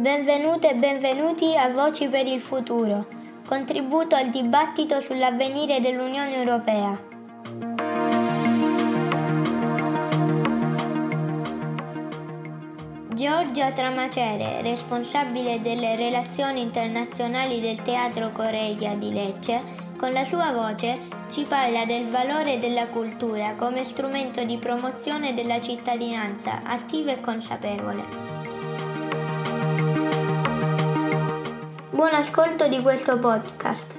Benvenute e benvenuti a Voci per il futuro, contributo al dibattito sull'avvenire dell'Unione Europea. Giorgia Tramacere, responsabile delle relazioni internazionali del Teatro Coregia di Lecce, con la sua voce ci parla del valore della cultura come strumento di promozione della cittadinanza attiva e consapevole. Buon ascolto di questo podcast.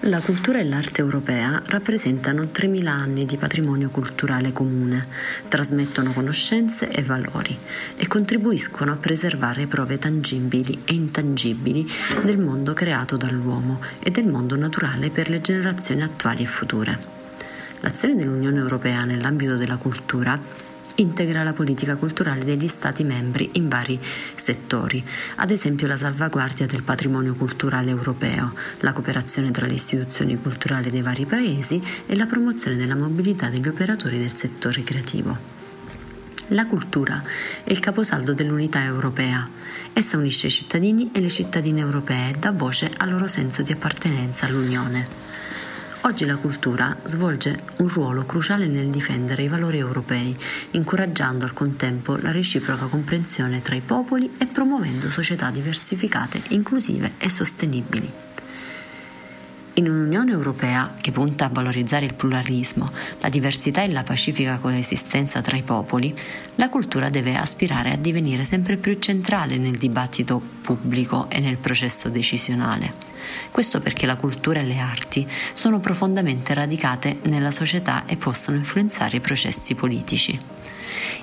La cultura e l'arte europea rappresentano 3.000 anni di patrimonio culturale comune, trasmettono conoscenze e valori e contribuiscono a preservare prove tangibili e intangibili del mondo creato dall'uomo e del mondo naturale per le generazioni attuali e future. L'azione dell'Unione Europea nell'ambito della cultura integra la politica culturale degli Stati membri in vari settori, ad esempio la salvaguardia del patrimonio culturale europeo, la cooperazione tra le istituzioni culturali dei vari paesi e la promozione della mobilità degli operatori del settore creativo. La cultura è il caposaldo dell'unità europea. Essa unisce i cittadini e le cittadine europee e dà voce al loro senso di appartenenza all'Unione. Oggi la cultura svolge un ruolo cruciale nel difendere i valori europei, incoraggiando al contempo la reciproca comprensione tra i popoli e promuovendo società diversificate, inclusive e sostenibili. In un'Unione Europea che punta a valorizzare il pluralismo, la diversità e la pacifica coesistenza tra i popoli, la cultura deve aspirare a divenire sempre più centrale nel dibattito pubblico e nel processo decisionale. Questo perché la cultura e le arti sono profondamente radicate nella società e possono influenzare i processi politici.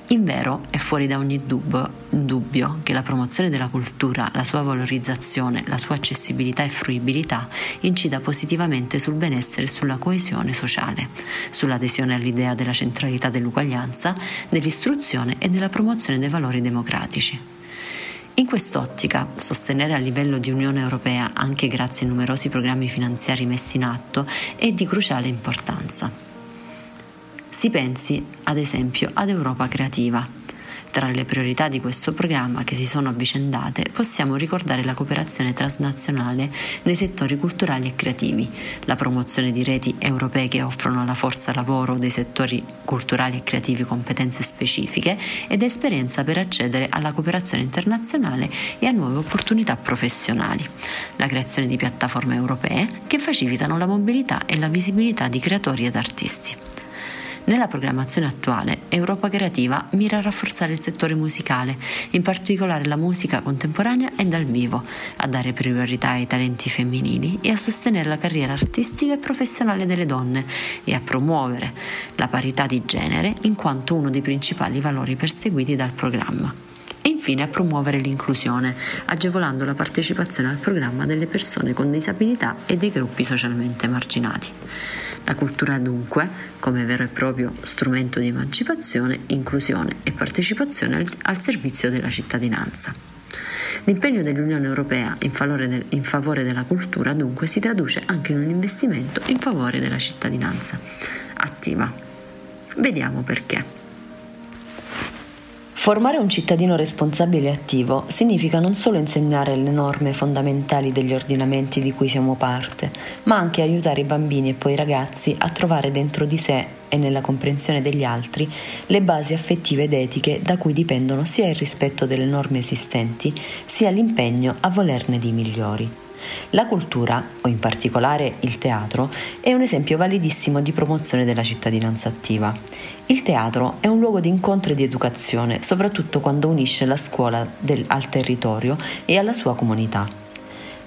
Invero è fuori da ogni dubbio, dubbio, che la promozione della cultura, la sua valorizzazione, la sua accessibilità e fruibilità incida positivamente sul benessere e sulla coesione sociale, sull'adesione all'idea della centralità dell'uguaglianza, dell'istruzione e della promozione dei valori democratici. In quest'ottica, sostenere a livello di Unione Europea, anche grazie ai numerosi programmi finanziari messi in atto, è di cruciale importanza. Si pensi, ad esempio, ad Europa Creativa, tra le priorità di questo programma che si sono avvicendate possiamo ricordare la cooperazione transnazionale nei settori culturali e creativi, la promozione di reti europee che offrono alla forza lavoro dei settori culturali e creativi competenze specifiche ed esperienza per accedere alla cooperazione internazionale e a nuove opportunità professionali, la creazione di piattaforme europee che facilitano la mobilità e la visibilità di creatori ed artisti. Nella programmazione attuale, Europa Creativa mira a rafforzare il settore musicale, in particolare la musica contemporanea e dal vivo, a dare priorità ai talenti femminili e a sostenere la carriera artistica e professionale delle donne e a promuovere la parità di genere in quanto uno dei principali valori perseguiti dal programma e infine a promuovere l'inclusione, agevolando la partecipazione al programma delle persone con disabilità e dei gruppi socialmente marginati. La cultura dunque, come vero e proprio strumento di emancipazione, inclusione e partecipazione al, al servizio della cittadinanza. L'impegno dell'Unione Europea in favore, del, in favore della cultura dunque si traduce anche in un investimento in favore della cittadinanza attiva. Vediamo perché. Formare un cittadino responsabile e attivo significa non solo insegnare le norme fondamentali degli ordinamenti di cui siamo parte, ma anche aiutare i bambini e poi i ragazzi a trovare dentro di sé e nella comprensione degli altri le basi affettive ed etiche da cui dipendono sia il rispetto delle norme esistenti, sia l'impegno a volerne di migliori. La cultura, o in particolare il teatro, è un esempio validissimo di promozione della cittadinanza attiva. Il teatro è un luogo di incontro e di educazione, soprattutto quando unisce la scuola del, al territorio e alla sua comunità.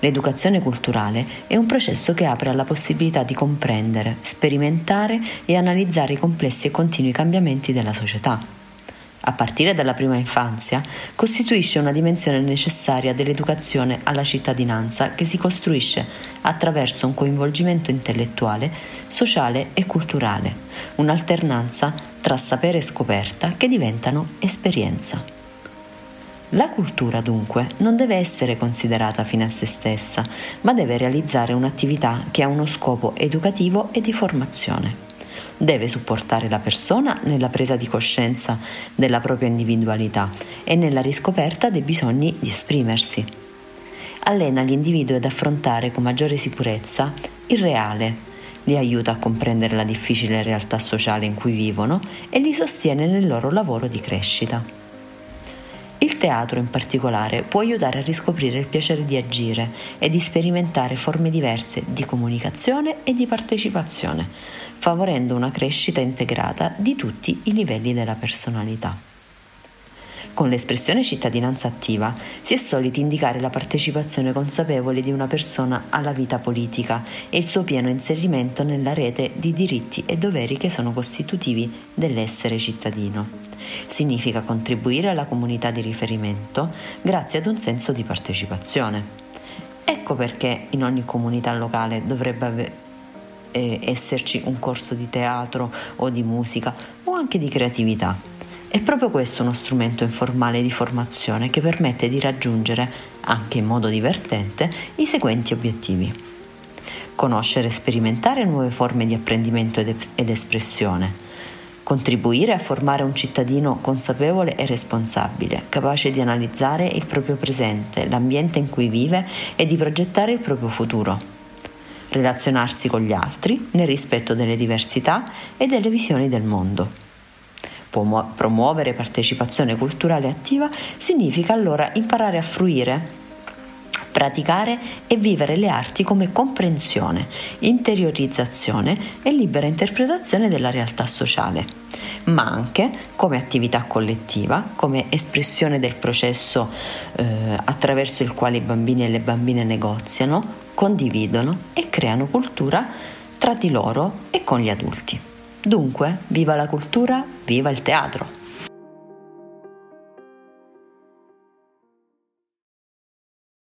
L'educazione culturale è un processo che apre alla possibilità di comprendere, sperimentare e analizzare i complessi e continui cambiamenti della società a partire dalla prima infanzia, costituisce una dimensione necessaria dell'educazione alla cittadinanza che si costruisce attraverso un coinvolgimento intellettuale, sociale e culturale, un'alternanza tra sapere e scoperta che diventano esperienza. La cultura dunque non deve essere considerata fine a se stessa, ma deve realizzare un'attività che ha uno scopo educativo e di formazione. Deve supportare la persona nella presa di coscienza della propria individualità e nella riscoperta dei bisogni di esprimersi. Allena l'individuo ad affrontare con maggiore sicurezza il reale, li aiuta a comprendere la difficile realtà sociale in cui vivono e li sostiene nel loro lavoro di crescita. Teatro in particolare può aiutare a riscoprire il piacere di agire e di sperimentare forme diverse di comunicazione e di partecipazione, favorendo una crescita integrata di tutti i livelli della personalità. Con l'espressione cittadinanza attiva si è soliti indicare la partecipazione consapevole di una persona alla vita politica e il suo pieno inserimento nella rete di diritti e doveri che sono costitutivi dell'essere cittadino. Significa contribuire alla comunità di riferimento grazie ad un senso di partecipazione. Ecco perché in ogni comunità locale dovrebbe ave- eh, esserci un corso di teatro o di musica o anche di creatività. È proprio questo uno strumento informale di formazione che permette di raggiungere, anche in modo divertente, i seguenti obiettivi. Conoscere e sperimentare nuove forme di apprendimento ed, ed espressione, contribuire a formare un cittadino consapevole e responsabile, capace di analizzare il proprio presente, l'ambiente in cui vive e di progettare il proprio futuro. Relazionarsi con gli altri nel rispetto delle diversità e delle visioni del mondo. Promuovere partecipazione culturale attiva significa allora imparare a fruire praticare e vivere le arti come comprensione, interiorizzazione e libera interpretazione della realtà sociale, ma anche come attività collettiva, come espressione del processo eh, attraverso il quale i bambini e le bambine negoziano, condividono e creano cultura tra di loro e con gli adulti. Dunque, viva la cultura, viva il teatro!